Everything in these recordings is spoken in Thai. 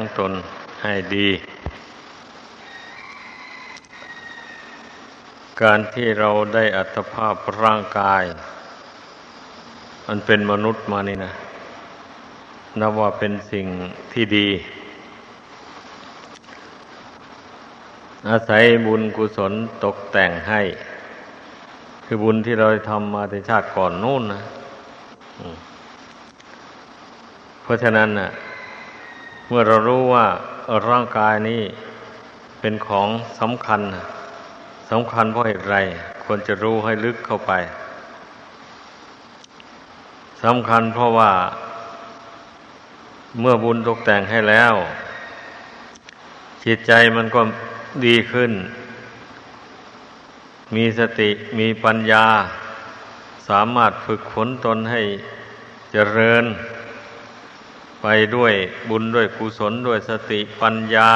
ของตนให้ดี การที่เราได้อัตภาพร่างกาย มันเป็นมนุษย์มานี่นะนับว่าเป็นสิ่งที่ดี อาศัยบุญกุศลตกแต่งให้ คือบุญที่เราทำมาในชาติก่อนนู่นนะเพราะฉะนั้นนะ่ะ เมื่อเรารู้ว่าร่างกายนี้เป็นของสำคัญสำคัญเพราะเหตุไร ควรจะรู้ให้ลึกเข้าไปสำคัญเพราะว่า เมื่อบุญตกแต่งให้แล้ว จิตใจมันก็ดีขึ้น มีสติมีปัญญา สามารถฝึกฝนตนให้เจริญ ไปด้วยบุญด้วยกุศลด้วยสติปัญญา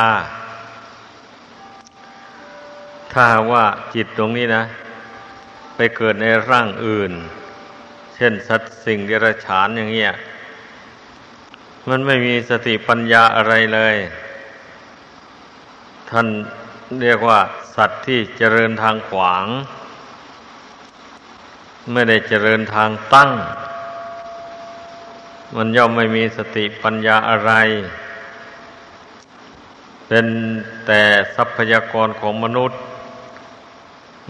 ถ้าว่าจิตตรงนี้นะ ไปเกิดในร่างอื่น เช่นสัตว์สิ่งเดรัจฉานอย่างเงี้ยมันไม่มีสติปัญญาอะไรเลย ท่านเรียกว่า สัตว์ที่เจริญทางขวาง ไม่ได้เจริญทางตั้ง มันย่อมไม่มีสติปัญญาอะไร เป็นแต่ทรัพยากรของมนุษย์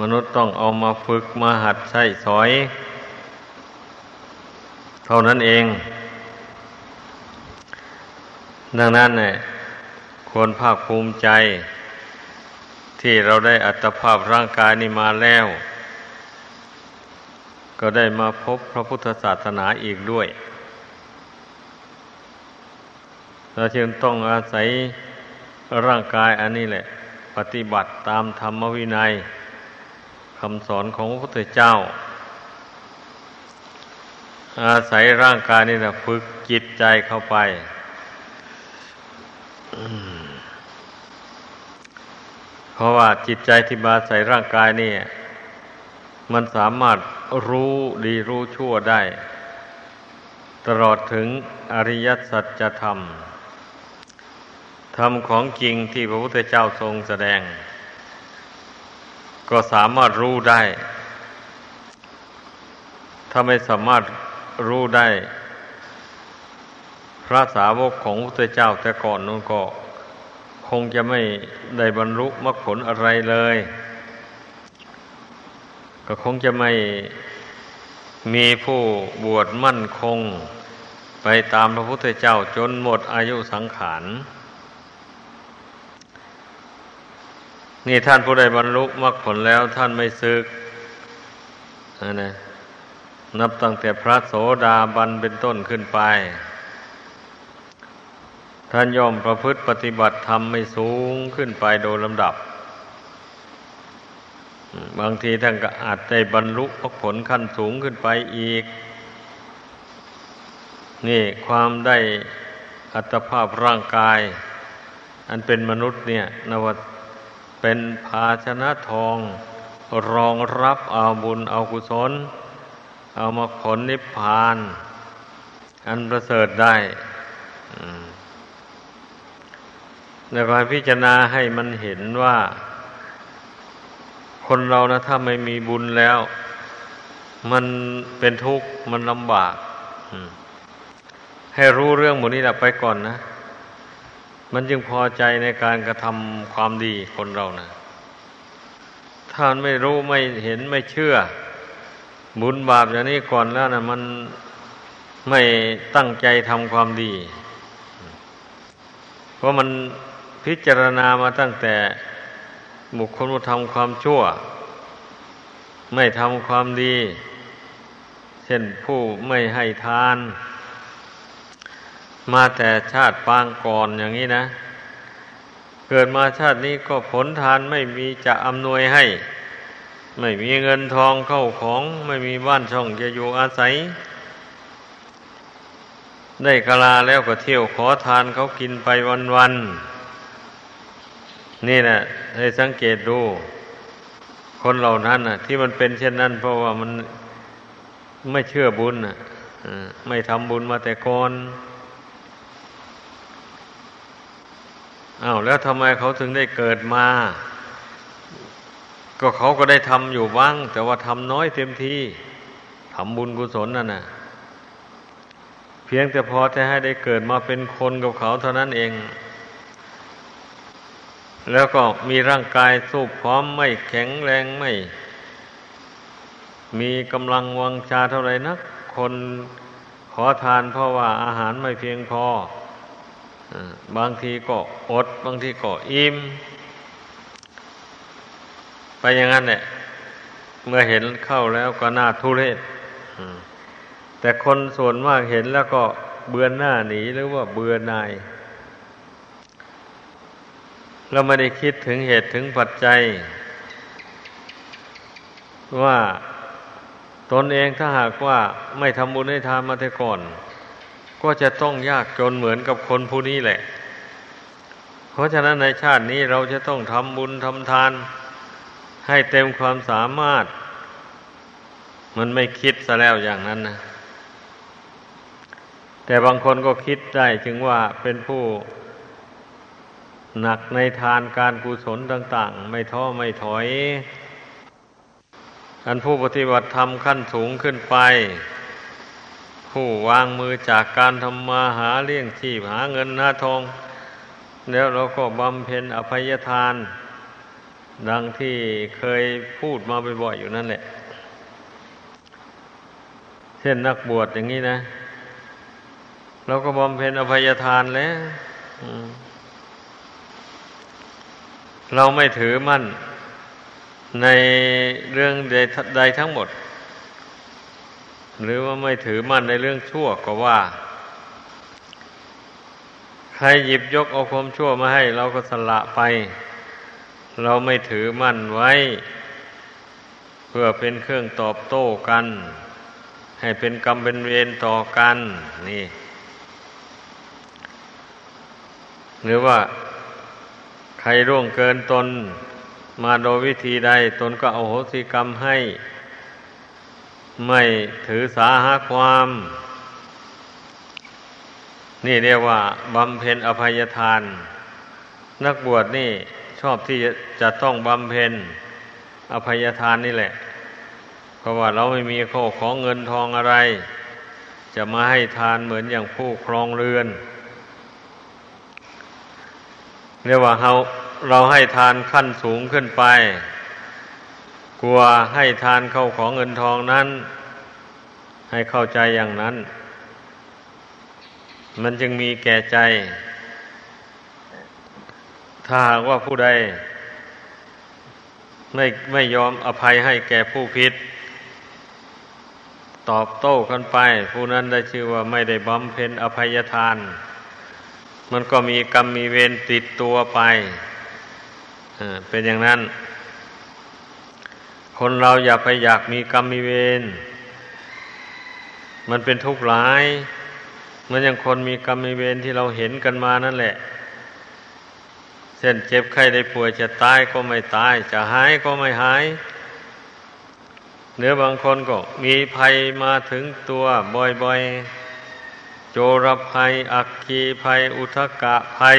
มนุษย์ต้องเอามาฝึกมาหัดใช้สอย เท่านั้นเอง ดังนั้นเนี่ยควรภาคภูมิใจ ที่เราได้อัตภาพร่างกายนี้มาแล้ว ก็ได้มาพบพระพุทธศาสนาอีกด้วย เราจึงต้องอาศัยร่างกายอันนี้แหละ ปฏิบัติตามธรรมวินัยคำสอนของพระพุทธเจ้า อาศัยร่างกายนี่แหละฝึกจิตใจเข้าไปเพราะว่าจิตใจที่มาใส่ร่างกายนี่มันสามารถรู้ดีรู้ชั่วได้ ตลอดถึงอริยสัจธรรม ธรรมของจริงที่พระพุทธเจ้าทรงแสดง ก็สามารถรู้ได้ ถ้าไม่สามารถรู้ได้ พระสาวกของพระพุทธเจ้าแต่ก่อนนู้นก็คงจะไม่ได้บรรลุมรรคผลอะไรเลย ก็คงจะไม่มีผู้บวชมั่นคงไปตามพระพุทธเจ้าจนหมดอายุสังขาร นี่ท่านผู้ใดบรรลุมรรคผลแล้วท่านไม่ซึกนะนับตั้งแต่พระโสดาบันเป็นต้นขึ้นไป ท่านยอมประพฤติปฏิบัติธรรมไม่สูงขึ้นไปโดยลำดับ บางทีท่านก็อาจได้บรรลุมรรคผลขั้นสูงขึ้นไปอีก นี่ความได้อัตภาพร่างกาย อันเป็นมนุษย์เนี่ยนว เป็นภาชนะทอง รองรับเอาบุญเอากุศล เอามาผลนิพพาน อันประเสริฐได้ในการพิจารณาให้มันเห็นว่า คนเรานะถ้าไม่มีบุญแล้ว มันเป็นทุกข์มันลำบากให้รู้เรื่องหมดนี้แหละไปก่อนนะ มันจึงพอใจในการกระทำความดีคนเรานะถ้าไม่รู้ไม่เห็นไม่เชื่อ บุญบาปอย่างนี้ก่อนแล้วนะมันไม่ตั้งใจทำความดี เพราะมันพิจารณามาตั้งแต่บุคคลทำความชั่ว ไม่ทำความดี เช่นผู้ไม่ให้ทาน มาแต่ชาติปางก่อนอย่างนี้นะ เกิดมาชาตินี้ก็ผลทานไม่มีจะอำนวยให้ ไม่มีเงินทองเข้าของ ไม่มีบ้านช่องจะอยู่อาศัย ได้กลาแล้วก็เที่ยวขอทานเขากินไปวันๆนี่นะให้สังเกตดูคนเหล่านั้นนะที่มันเป็นเช่นนั้น เพราะว่ามันไม่เชื่อบุญนะไม่ทำบุญมาแต่ก่อน อ้าวแล้วทำไมเขาถึงได้เกิดมา ก็เขาก็ได้ทำอยู่บ้าง แต่ว่าทำน้อยเต็มที่ทำบุญกุศลนั่นน่ะ เพียงแต่พอจะให้ได้เกิดมาเป็นคนกับเขาเท่านั้นเอง แล้วก็มีร่างกายสู้พร้อมไม่แข็งแรงไม่ มีกำลังวังชาเท่าไรนัก คนขอทานเพราะว่าอาหารไม่เพียงพอ บางทีก็อด บางทีก็อิ่มไปอย่างนั้นเนี่ยเมื่อเห็นเข้าแล้วก็น่าทุเรศแต่คนส่วนมากเห็นแล้วก็เบือนหน้าหนีหรือว่าเบือนาย เราไม่ได้คิดถึงเหตุถึงปัจจัย ว่าตนเองถ้าหากว่าไม่ทำบุญให้ทานมาแต่ก่อน ก็จะต้องยากจนเหมือนกับคนผู้นี้แหละ เพราะฉะนั้นในชาตินี้เราจะต้องทำบุญทำทาน ให้เต็มความสามารถ มันไม่คิดซะแล้วอย่างนั้นนะแต่บางคนก็คิดได้ถึงว่าเป็นผู้หนักในทานการกุศลต่าง ๆ ไม่ท้อไม่ถอย อันผู้ปฏิบัติธรรมขั้นสูงขึ้นไป ผู้วางมือจากการทำมาหาเลี้ยงชีพหาเงินหาทอง แล้วเราก็บำเพ็ญอภัยทาน ดังที่เคยพูดมาบ่อยๆอยู่นั่นแหละ เช่นนักบวชอย่างนี้นะเราก็บำเพ็ญอภัยทานแล้วเราไม่ถือมั่นในเรื่องใดทั้งหมด หรือว่าไม่ถือมั่นในเรื่องชั่วก็ว่า ใครหยิบยกเอาความชั่วมาให้ เราก็สละไป เราไม่ถือมั่นไว้ เพื่อเป็นเครื่องตอบโต้กัน ให้เป็นกรรมเป็นเวรต่อกัน นี่ หรือว่าใครร่วงเกินตนมาโดยวิธีใด ตนก็เอาโหสิกรรมให้ ไม่ถือสาหาความ นี่เรียกว่าบำเพ็ญอภัยทาน นักบวชนี่ชอบที่จะต้องบำเพ็ญอภัยทานนี่แหละ เพราะว่าเราไม่มีข้อของเงินทองอะไร จะมาให้ทานเหมือนอย่างผู้ครองเรือน เรียกว่าเราเราให้ทานขั้นสูงขึ้นไป กลัวให้ทานเข้าของเงินทองนั้น ให้เข้าใจอย่างนั้น มันจึงมีแก่ใจ ถ้าว่าผู้ใด ไม่ไม่ยอมอภัยให้แก่ผู้ผิด ตอบโต้กันไป ผู้นั้นได้ชื่อว่าไม่ได้บำเพ็ญอภัยทาน มันก็มีกรรมมีเวรติดตัวไปเป็นอย่างนั้น คนเราอย่าไปอยากมีกรรมมีเวร มันเป็นทุกข์หลาย มันอย่างคนมีกรรมมีเวรที่เราเห็นกันมานั่นแหละเช่นเจ็บไข้ได้ป่วยจะตายก็ไม่ตาย จะหายก็ไม่หายเนื้อบางคนก็มีภัยมาถึงตัวบ่อยๆ โจรภัย อักคีภัย อุทกะภัย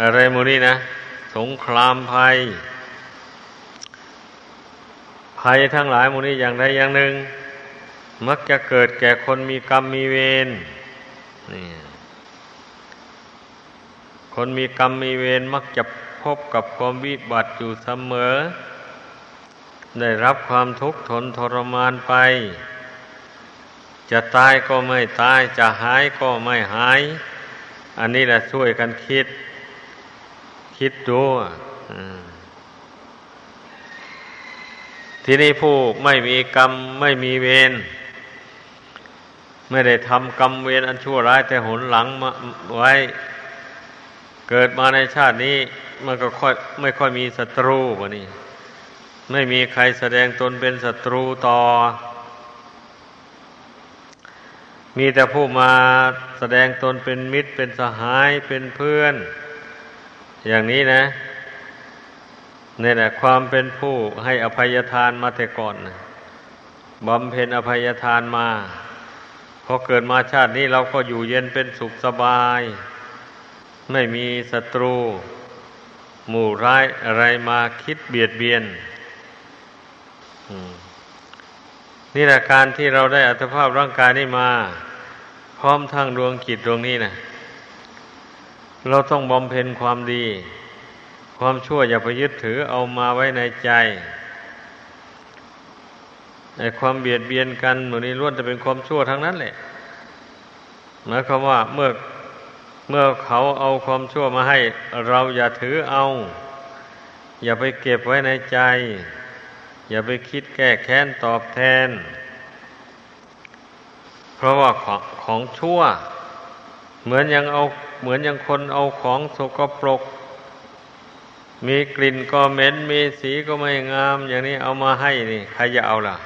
อะไรมูนี่นะ สงครามภัย ภัยทั้งหลายมูนี่อย่างใดอย่างหนึ่ง มักจะเกิดแก่คนมีกรรมมีเวรนี่คนมีกรรมมีเวรมักจะพบกับความวิบัติอยู่เสมอ ได้รับความทุกข์ทนทรมานไป จะตายก็ไม่ตาย จะหายก็ไม่หาย อันนี้แหละช่วยกันคิด คิดดู ทีนี้ผู้ไม่มีกรรมไม่มีเวรไม่ได้ทำกรรมเวรอันชั่วร้ายแต่หนหลังมาไว้ เกิดมาในชาตินี้มันก็ค่อยไม่ค่อยมีศัตรูวะนี่ไม่มีใครแสดงตนเป็นศัตรูต่อ มีแต่ผู้มาแสดงตนเป็นมิตรเป็นสหายเป็นเพื่อน อย่างนี้นะ นี่แหละความเป็นผู้ให้อภัยทานมาแต่ก่อนบำเพ็ญอภัยทานมาพอเกิดมาชาตินี้เราก็อยู่เย็นเป็นสุขสบาย ไม่มีศัตรู หมู่ร้ายอะไรมาคิดเบียดเบียนนี่แหละการที่เราได้อัตภาพร่างกายนี้มา พร้อมทั้งดวงจิตดวงนี้นะเราต้องบำเพ็ญความดี ความชั่วอย่าไปยึดถือเอามาไว้ในใจไอ้ความเบียดเบียนกันหมู่นี้ล้วนจะเป็นความชั่วทั้งนั้นแหละหมายความว่าเมื่อเมื่อเขาเอาความชั่วมาให้ เราอย่าถือเอา อย่าไปเก็บไว้ในใจ อย่าไปคิดแก้แค้นตอบแทน เพราะว่าของของชั่ว เหมือนยังเอาเหมือนยังคนเอาของสกปรก มีกลิ่นก็เหม็นมีสีก็ไม่งาม อย่างนี้เอามาให้นี่ ใครจะเอาล่ะ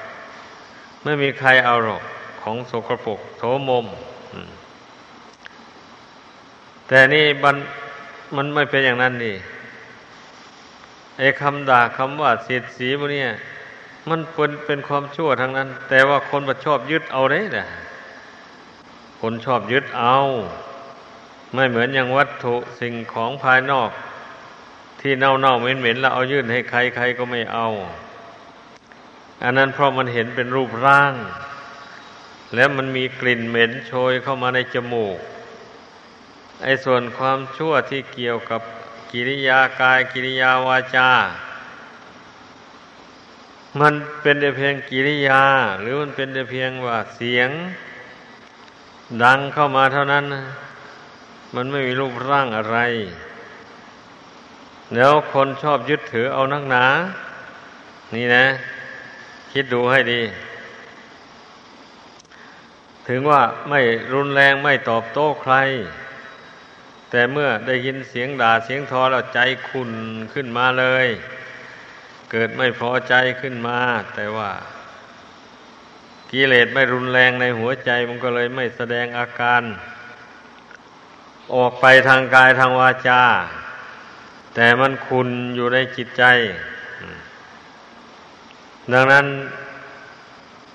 ไม่มีใครเอาหรอกของสกปรกโสมม แต่นี่มันมันไม่เป็นอย่างนั้นนี่ไอ้คำด่าคำว่าเสียดสีพวกนี้มันเป็นเป็นความชั่วทั้งนั้น แต่ว่าคนมาชอบยึดเอาได้นะคนชอบยึดเอา ไม่เหมือนอย่างวัตถุสิ่งของภายนอก ที่เน่าเน่าเหม็นเหม็นแล้วเอายื่นให้ใครใครก็ไม่เอา อันนั้นเพราะมันเห็นเป็นรูปร่าง แล้วมันมีกลิ่นเหม็นโชยเข้ามาในจมูก ไอ้ส่วนความชั่วที่เกี่ยวกับกิริยากายกิริยาวาจา มันเป็นแต่เพียงกิริยา หรือมันเป็นแต่เพียงว่าเสียง ดังเข้ามาเท่านั้น มันไม่มีรูปร่างอะไร แล้วคนชอบยึดถือเอานักหนา นี่นะ คิดดูให้ดี ถึงว่าไม่รุนแรงไม่ตอบโต้ใคร แต่เมื่อได้ยินเสียงด่าเสียงทอแล้วใจขุนขึ้นมาเลย เกิดไม่พอใจขึ้นมา แต่ว่ากิเลสไม่รุนแรงในหัวใจมันก็เลยไม่แสดงอาการ ออกไปทางกายทางวาจา แต่มันคุณอยู่ในจิตใจ ดังนั้น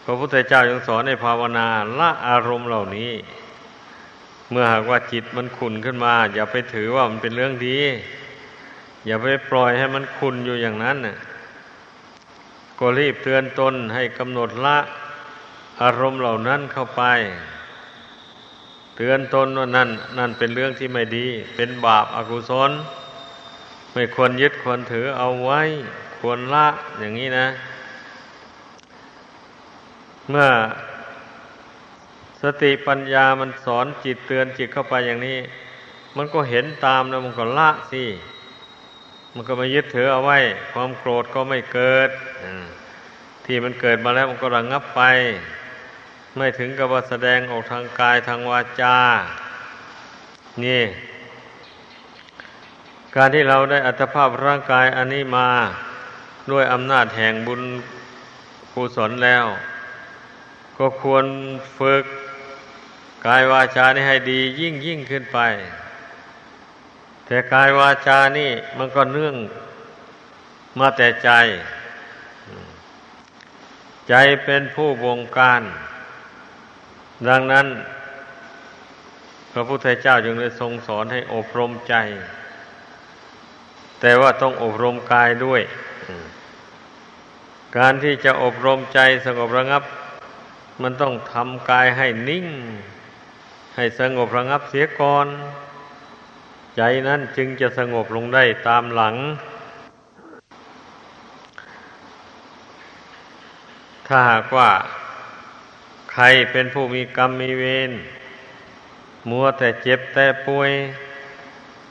พระพุทธเจ้ายังสอนในภาวนาละอารมณ์เหล่านี้ เมื่อหากว่าจิตมันขุนขึ้นมา อย่าไปถือว่ามันเป็นเรื่องดี อย่าไปปล่อยให้มันขุนอยู่อย่างนั้นน่ะก็รีบเตือนตนให้กำหนดละอารมณ์เหล่านั้นเข้าไป เตือนตนว่านั่นนั่นเป็นเรื่องที่ไม่ดี เป็นบาปอากุศล ไม่ควรยึดควรถือเอาไว้ ควรละอย่างนี้นะ เมื่อสติปัญญามันสอนจิตเตือนจิตเข้าไปอย่างนี้ มันก็เห็นตามแล้วมันก็ละสิมันก็ไม่ยึดถือเอาไว้ ความโกรธก็ไม่เกิดที่มันเกิดมาแล้วมันก็ระงงับไป ไม่ถึงกับว่าแสดงออกทางกายทางวาจา นี่ การที่เราได้อัตภาพร่างกายอันนี้มาด้วยอำนาจแห่งบุญกุศลแล้ว ก็ควรฝึกกายวาจานี่ให้ดียิ่งยิ่งขึ้นไป แต่กายวาจานี่มันก็เนื่องมาแต่ใจ ใจเป็นผู้บงการ ดังนั้น พระพุทธเจ้าจึงได้ทรงสอนให้อบรมใจ แต่ว่าต้องอบรมกายด้วย การที่จะอบรมใจสงบระงับ มันต้องทำกายให้นิ่ง ให้สงบระงับเสียก่อน ใจนั้นจึงจะสงบลงได้ตามหลัง ถ้าหากว่า ใครเป็นผู้มีกรรมมีเวรมัวแต่เจ็บแต่ป่วย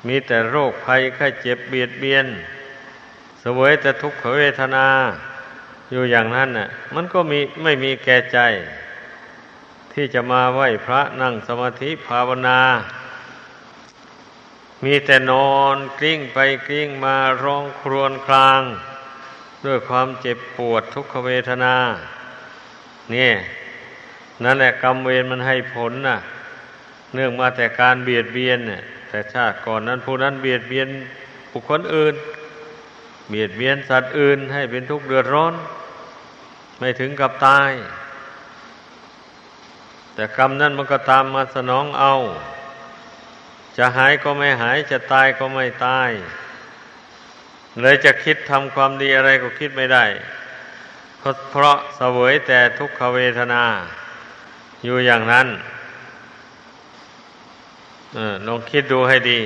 มีแต่โรคภัยไข้เจ็บเบียดเบียนสวยแต่ทุกขเวทนา อยู่อย่างนั้นน่ะ มันก็มีไม่มีแก่ใจ ที่จะมาไหว้พระนั่งสมาธิภาวนา มีแต่นอนกลิ้งไปกลิ้งมาร้องครวญคราง ด้วยความเจ็บปวดทุกขเวทนา เนี่ยนั่นแหละกรรมเวรมันให้ผลน่ะ เนื่องมาแต่การเบียดเบียนเนี่ย แต่ชาติก่อนนั้นผู้นั้นเบียดเบียนบุคคลอื่น เบียดเบียนสัตว์อื่นให้เป็นทุกข์เดือดร้อน ไม่ถึงกับตาย แต่กรรมนั้นมันก็ตามมาสนองเอา จะหายก็ไม่หายจะตายก็ไม่ตาย เลยจะคิดทำความดีอะไรก็คิดไม่ได้เพราะเสวยแต่ทุกขเวทนา อยู่อย่างนั้น ลองคิดดูให้ดี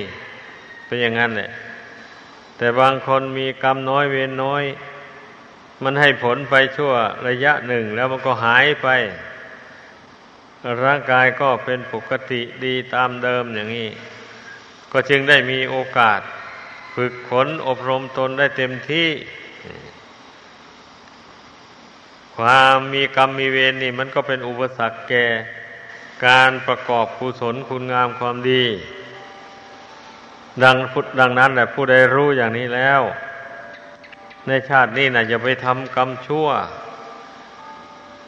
เป็นอย่างนั้นแหละแต่บางคนมีกรรมน้อยเวรน้อย มันให้ผลไปชั่วระยะหนึ่ง แล้วมันก็หายไป ร่างกายก็เป็นปกติดีตามเดิมอย่างนี้ ก็จึงได้มีโอกาส ฝึกฝนอบรมตนได้เต็มที่ ความมีกรรมมีเวรนี่ มันก็เป็นอุปสรรคแก่ การประกอบกุศลคุณงามความดี ดังพุทดังนั้นแหละผู้ใดรู้อย่างนี้แล้ว ในชาตินี้นะอย่าไปทำกรรมชั่ว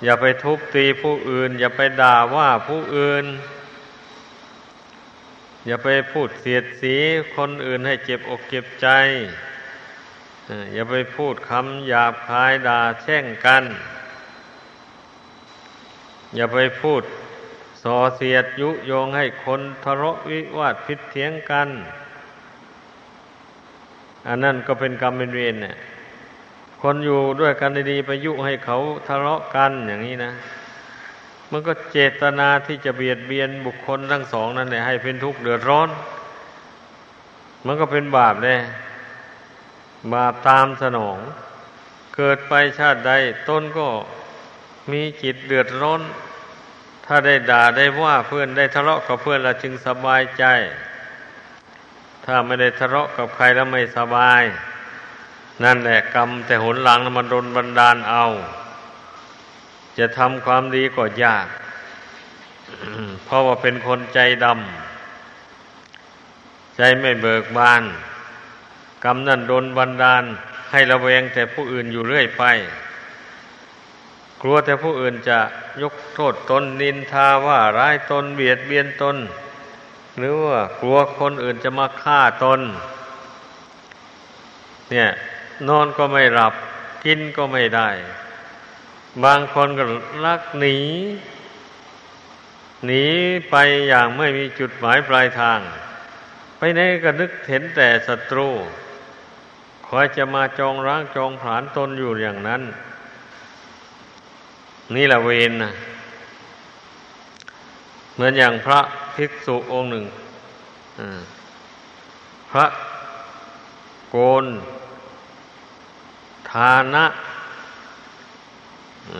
อย่าไปทุบตีผู้อื่น อย่าไปด่าว่าผู้อื่น อย่าไปพูดเสียดสีคนอื่นให้เจ็บอกเจ็บใจอย่าไปพูดคำหยาบคายด่าแช่งกัน อย่าไปพูด ส่อเสียดยุโยงให้คนทะเลาะวิวาทพิษเถียงกัน อันนั้นก็เป็นกรรมเป็นเวรเนี่ยคนอยู่ด้วยกันดีๆไปยุให้เขาทะเลาะกันอย่างนี้นะมันก็เจตนาที่จะเบียดเบียนบุคคลทั้งสองนั่นแหละให้เป็นทุกข์เดือดร้อน มันก็เป็นบาปเลยบาปตามสนอง เกิดไปชาติใดต้นก็มีจิตเดือดร้อน ถ้าได้ด่าได้ว่าเพื่อนได้ทะเลาะกับเพื่อนเราจึงสบายใจ ถ้าไม่ได้ทะเลาะกับใครแล้วไม่สบาย นั่นแหละกรรมแต่หนหลังมันโดนบันดาลเอา จะทำความดีก็ยาก เพราะว่าเป็นคนใจดำใจไม่เบิกบาน กรรมนั่นโดนบันดาล ให้ระแวงแต่ผู้อื่นอยู่เรื่อยไป กลัวแต่ผู้อื่นจะยกโทษตนนินทาว่าร้ายตนเบียดเบียนตน หรือว่ากลัวคนอื่นจะมาฆ่าตน เนี่ย นอนก็ไม่หลับกินก็ไม่ได้ บางคนก็ลักหนี หนีไปอย่างไม่มีจุดหมายปลายทาง ไปไหนก็นึกเห็นแต่ศัตรูคอยจะมาจองร้างจองผานตนอยู่อย่างนั้น นี่แหละเวรนะเหมือนอย่างพระภิกษุองค์หนึ่งพระโกนทานะ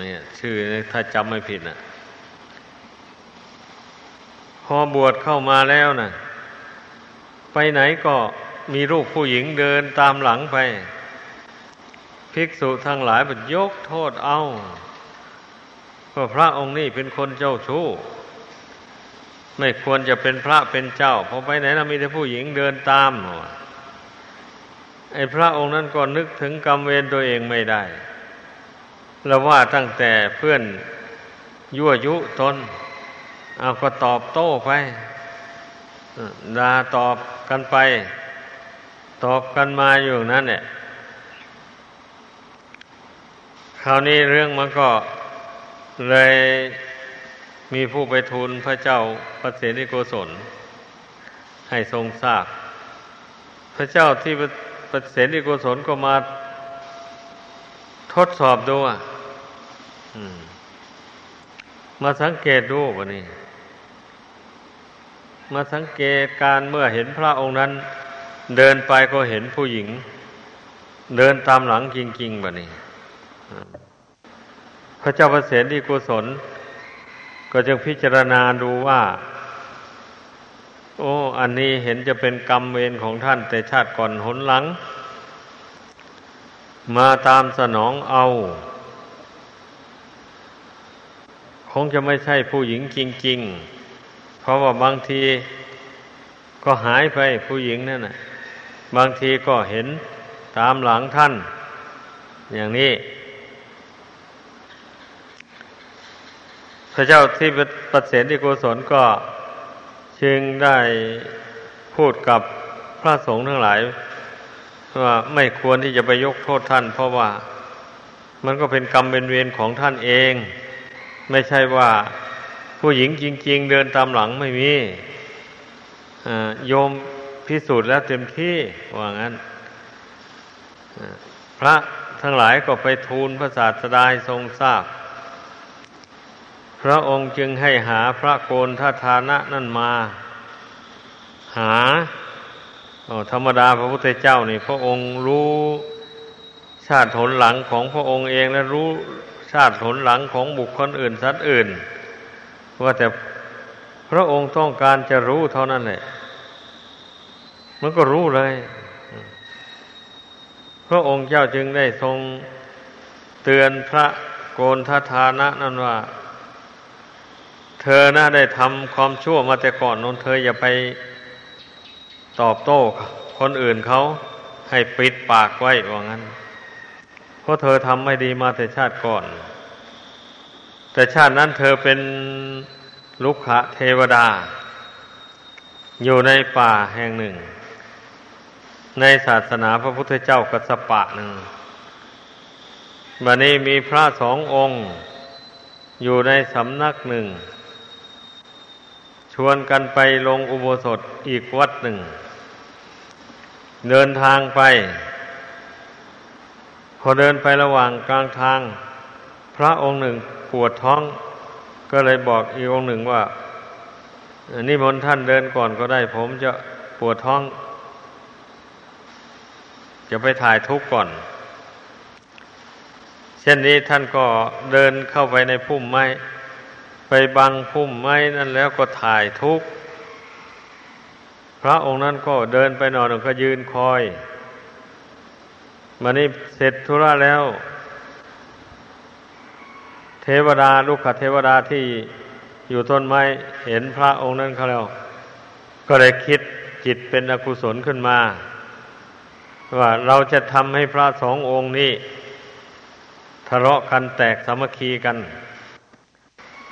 นี่ชื่อถ้าจำไม่ผิดนะพอบวชเข้ามาแล้วนะไปไหนก็มีรูปผู้หญิงเดินตามหลังไป ภิกษุทั้งหลายบยกโทษเอา ก็พระองค์นี่เป็นคนเจ้าชู้ ไม่ควรจะเป็นพระเป็นเจ้าพอไปไหนเรามีแต่ผู้หญิงเดินตามไอ้พระองค์นั้นก็นึกถึงกรรมเวรตัวเองไม่ได้แล้วว่าตั้งแต่เพื่อนยั่วยุตน เอาก็ตอบโต้ไปด่าตอบกันไป ตอบกันมาอยู่นั่นเนี่ยคราวนี้เรื่องมันก็ เลยมีผู้ไปทูลพระเจ้าพระเสนิโกศล ให้ทรงทราบ พระเจ้าที่พระเสนิโกศลก็มาทดสอบดูอะมาสังเกตดูวะนี่มาสังเกตการเมื่อเห็นพระองค์นั้น เดินไปก็เห็นผู้หญิง เดินตามหลังจริงๆบะนี่ พระเจ้าประเสริกุศล ก็จึงพิจารณาดูว่า โอ้ อันนี้เห็นจะเป็นกรรมเวรของท่านแต่ชาติก่อนหนหลัง มาตามสนองเอา คงจะไม่ใช่ผู้หญิงจริง ๆ เพราะว่าบางทีก็หายไปผู้หญิงนั่นนะบางทีก็เห็นตามหลังท่าน อย่างนี้ พระเจ้าที่ประเสริฐที่กุศลก็จึงได้พูดกับพระสงฆ์ทั้งหลาย ว่าไม่ควรที่จะไปยกโทษท่าน เพราะว่ามันก็เป็นกรรมเป็นเวรของท่านเอง ไม่ใช่ว่าผู้หญิงจริง ๆ เดินตามหลังไม่มีโยมพิสูจน์แล้วเต็มที่ว่างั้นพระทั้งหลายก็ไปทูลพระศาสดาทรงทราบ พระองค์จึงให้หาพระโกนทัฐานะนั่นมา หาธรรมดาพระพุทธเจ้านี่ พระองค์รู้ชาติผลหลังของพระองค์เองและรู้ชาติผลหลังของบุคคลอื่นสัตว์อื่นว่าแต่พระองค์ต้องการจะรู้เท่านั้นแหละมันก็รู้เลย พระองค์เจ้าจึงได้ทรงเตือนพระโกนทัฐานะนั่นว่า เธอน่าได้ทำความชั่วมาแต่ก่อนนนเธออย่าไปตอบโต้คนอื่นเขาให้ปิดปากไว้ว่างั้น เพราะเธอทำไม่ดีมาแต่ชาติก่อน แต่ชาตินั้นเธอเป็นลุกขะเทวดา อยู่ในป่าแห่งหนึ่ง ในศาสนาพระพุทธเจ้ากัสปะหนึ่งบันนี้มีพระสององค์ อยู่ในสำนักหนึ่ง วนกันไปลงอุโบสถอีกวัดหนึ่ง เดินทางไป พอเดินไประหว่างกลางทาง พระองค์หนึ่งปวดท้อง ก็เลยบอกอีกองหนึ่งว่านี่มนท่านเดินก่อนก็ได้ ผมจะปวดท้อง จะไปถ่ายทุกข์ก่อน เช่นนี้ท่านก็เดินเข้าไปในพุ่มไม้ ไปบังพุ่มไม้นั่นแล้วก็ถ่ายทุกข์พระองค์นั้นก็เดินไปนอนก็ยืนคอยมานี่เสร็จธุระแล้ว เทวดาลูกขเทวดาที่อยู่ต้นไม้เห็นพระองค์นั้นเขาแล้ว ก็เลยคิดจิตเป็นอกุศลขึ้นมาว่าเราจะทำให้พระสององค์นี้ทะเลาะกันแตกสามัคคีกัน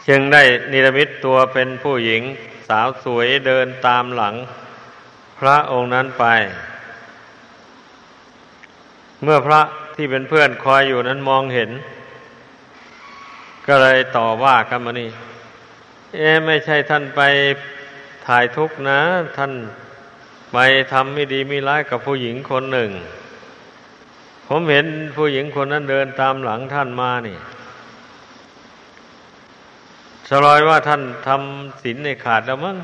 จึงได้นิรมิตตัวเป็นผู้หญิงสาวสวยเดินตามหลัง พระองค์นั้นไป เมื่อพระที่เป็นเพื่อนคอยอยู่นั้นมองเห็น ก็เลยต่อว่ากันมานี่เอ๊ไม่ใช่ท่านไปถ่ายทุกนะ ท่านไปทำไม่ดีไม่ร้ายกับผู้หญิงคนหนึ่ง ผมเห็นผู้หญิงคนนั้นเดินตามหลังท่านมานี่ สลอยว่าท่านทำศีลในขาดแล้วมั้ง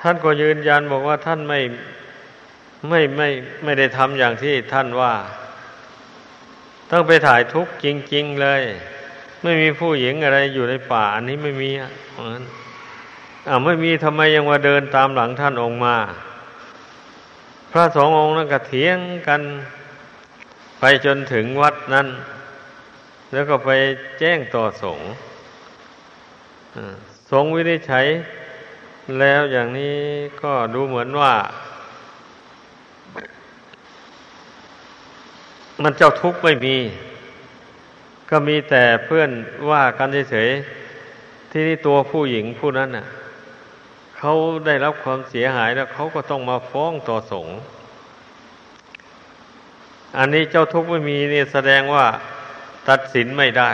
ท่านก็ยืนยันบอกว่าท่านไม่ไม่ไม่ไม่ได้ทำอย่างที่ท่านว่า ต้องไปถ่ายทุกข์จริง ๆ เลย ไม่มีผู้หญิงอะไรอยู่ในป่า อันนี้ไม่มีอะอ่าไม่มีทำไมยังมาเดินตามหลังท่านองค์มา พระสององค์นั้นก็เถียงกัน ไปจนถึงวัดนั้น แล้วก็ไปแจ้งต่อสงฆ์ สงวินิจฉัยแล้วอย่างนี้ก็ดูเหมือนว่า มันเจ้าทุกข์ไม่มี ก็มีแต่เพื่อนว่ากันเฉยๆที่นี่ตัวผู้หญิงผู้นั้นน่ะเขาได้รับความเสียหายแล้วเขาก็ต้องมาฟ้องต่อสงฆ์อันนี้เจ้าทุกข์ไม่มีนี่แสดงว่าตัดสินไม่ได้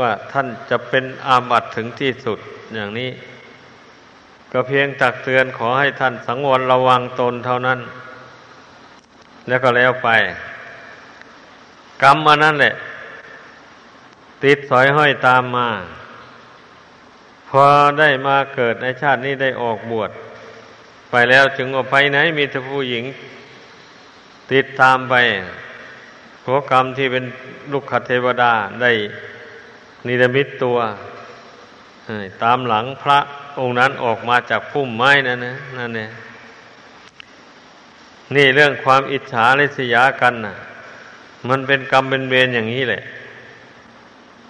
ว่าท่านจะเป็นอาบัตถึงที่สุดอย่างนี้ ก็เพียงตักเตือนขอให้ท่านสังวรระวังตนเท่านั้น แล้วก็แล้วไป กรรมมานั่นแหละ ติดสอยห้อยตามมา พอได้มาเกิดในชาตินี้ได้ออกบวชไปแล้วจึงว่าไปไหนมีแต่ผู้หญิง ติดตามไปเพราะกรรมที่เป็นลูกขเทวดาได้ นิรมิตตัวตามหลังพระองค์นั้นออกมาจากพุ่มไม้นั่นนะนั่นเนี่ยนี่เรื่องความอิจฉาริษยากันนะมันเป็นกรรมเป็นเวรอย่างนี้แหละ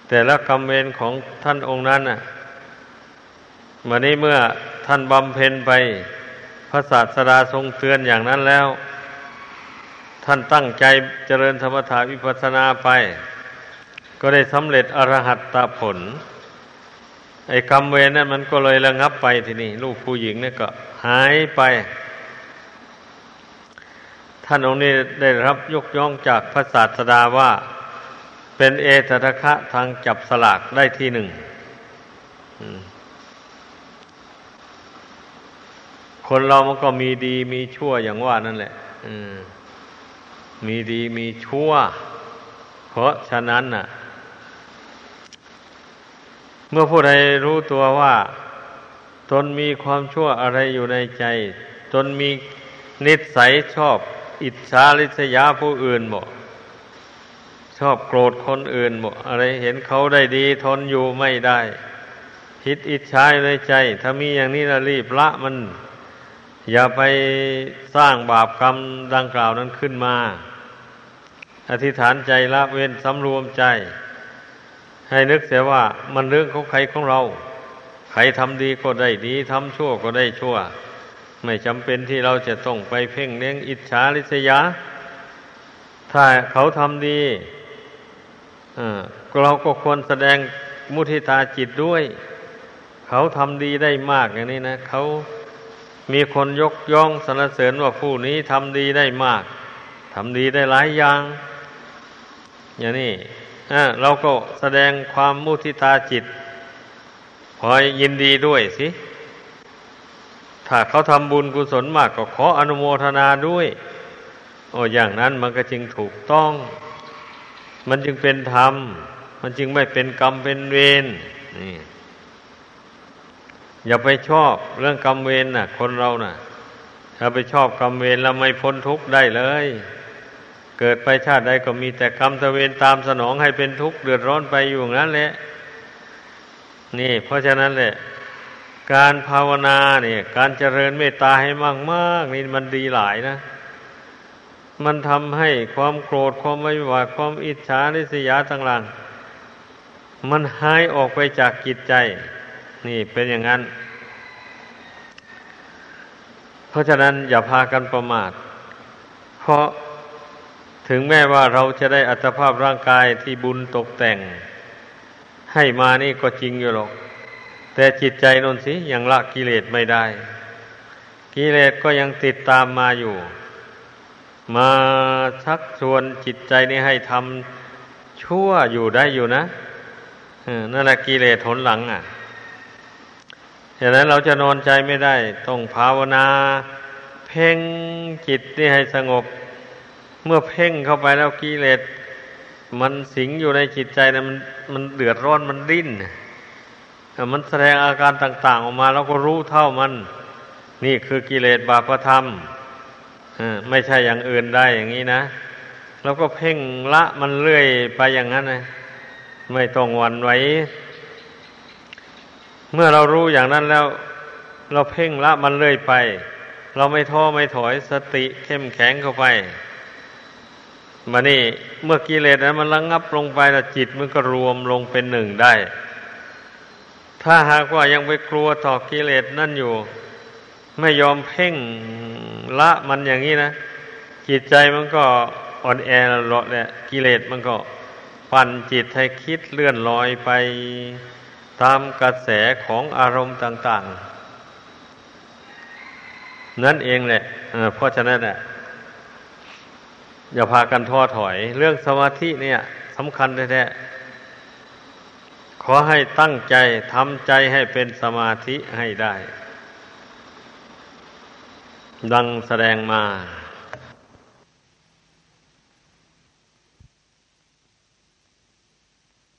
แต่ละกรรมเวรของท่านองค์นั้นน่ะวันนี้เมื่อท่านบำเพ็ญไป พระศาสดาทรงเตือนอย่างนั้นแล้ว ท่านตั้งใจเจริญธรรมถาวิปัสนาไป ก็ได้สำเร็จอรหัตตผล ไอ้กรรมเวรนั้นมันก็เลยระงับไปทีนี้ลูกผู้หญิงนี่ก็หายไป ท่านองค์นี้ได้รับยกย่องจากพระศาสดาว่า เป็นเอตทะคะทางจับสลากได้ที่หนึ่งคนเรามันก็มีดีมีชั่วอย่างว่านั่นแหละมีดีมีชั่ว เพราะฉะนั้นน่ะ เมื่อผู้ใดรู้ตัวว่า ตนมีความชั่วอะไรอยู่ในใจ ตนมีนิสัยชอบ อิจฉาริษยาผู้อื่นบอกชอบโกรธคนอื่นบอกอะไรเห็นเขาได้ดีทนอยู่ไม่ได้คิดอิจฉาในใจ ถ้ามีอย่างนี้ละรีบละมัน อย่าไปสร้างบาปกรรมดังกล่าวนั้นขึ้นมา อธิษฐานใจละเว้นสำรวมใจ ให้นึกเสียว่ามันเรื่องของใครของเรา ใครทำดีก็ได้ดีทำชั่วก็ได้ชั่ว ไม่จำเป็นที่เราจะต้องไปเพ่งเลี้ยงอิจฉาริษยา ถ้าเขาทำดีเราก็ควรแสดงมุทิตาจิตด้วย เขาทำดีได้มากอย่างนี้นะ เขามีคนยกย่องสรรเสริญว่าผู้นี้ทำดีได้มากทำดีได้หลายอย่าง อย่างนี้ เราก็แสดงความมุทิตาจิตพอยยินดีด้วยสิ ถ้าเขาทำบุญกุศลมากก็ขออนุโมทนาด้วย โอ้อย่างนั้นมันก็จึงถูกต้อง มันจึงเป็นธรรม มันจึงไม่เป็นกรรมเป็นเวรนี่อย่าไปชอบเรื่องกรรมเวรน่ะ คนเราน่ะ ถ้าไปชอบกรรมเวรแล้วไม่พ้นทุกข์ได้เลย เกิดไปชาติใดก็มีแต่กรรมตะเวนตามสนองให้เป็นทุกข์เดือดร้อนไปอยู่นั้นแหละ นี่ เพราะฉะนั้นแหละ การภาวนาเนี่ย การเจริญเมตตาให้มากๆนี่มันดีหลายนะ มันทำให้ความโกรธความไม่หวาดความอิจฉาริษยาต่างๆมันหายออกไปจากจิตใจ นี่เป็นอย่างนั้น เพราะฉะนั้นอย่าพากันประมาท เพราะ ถึงแม้ว่าเราจะได้อัตภาพร่างกายที่บุญตกแต่ง ให้มานี่ก็จริงอยู่หรอก แต่จิตใจนนสิยังละกิเลสไม่ได้ กิเลสก็ยังติดตามมาอยู่ มาชักชวนจิตใจนี้ให้ทำชั่วอยู่ได้อยู่นะนั่นแหละกิเลสหนหลังอะฉะนั้นเราจะนอนใจไม่ได้ ต้องภาวนา เพ่งจิตนี่ให้สงบ เมื่อเพ่งเข้าไปแล้วกิเลสมันสิงอยู่ในจิตใจนะมันมันเดือดร้อนมันดิ้นมันแสดงอาการต่าง ๆ ออกมาเราก็รู้เท่ามัน นี่คือกิเลสบาปธรรมไม่ใช่อย่างอื่นได้อย่างนี้นะเราก็เพ่งละมันเรื่อยไปอย่างนั้นนะไม่ต้องวันไหวเมื่อเรารู้อย่างนั้นแล้ว เราเพ่งละมันเรื่อยไป เราไม่ท้อไม่ถอยสติเข้มแข็งเข้าไป มานี่เมื่อกิเลสนั้นมันระงงับลงไปแล้วจิตมันก็รวมลงเป็นหนึ่งได้ ถ้าหากว่ายังไปกลัวต่อกิเลสนั่นอยู่ ไม่ยอมเพ่งละมันอย่างนี้นะ จิตใจมันก็อ่อนแอหลอดแหละกิเลสมันก็ปั่นจิตให้คิดเลื่อนลอยไปตามกระแสของอารมณ์ต่าง ๆ นั่นเองแหละเพราะฉะนั้นเนี่ย อย่าพากันท้อถอย เรื่องสมาธิเนี่ยสำคัญแท้ๆขอให้ตั้งใจทำใจให้เป็นสมาธิให้ได้ ดังแสดงมา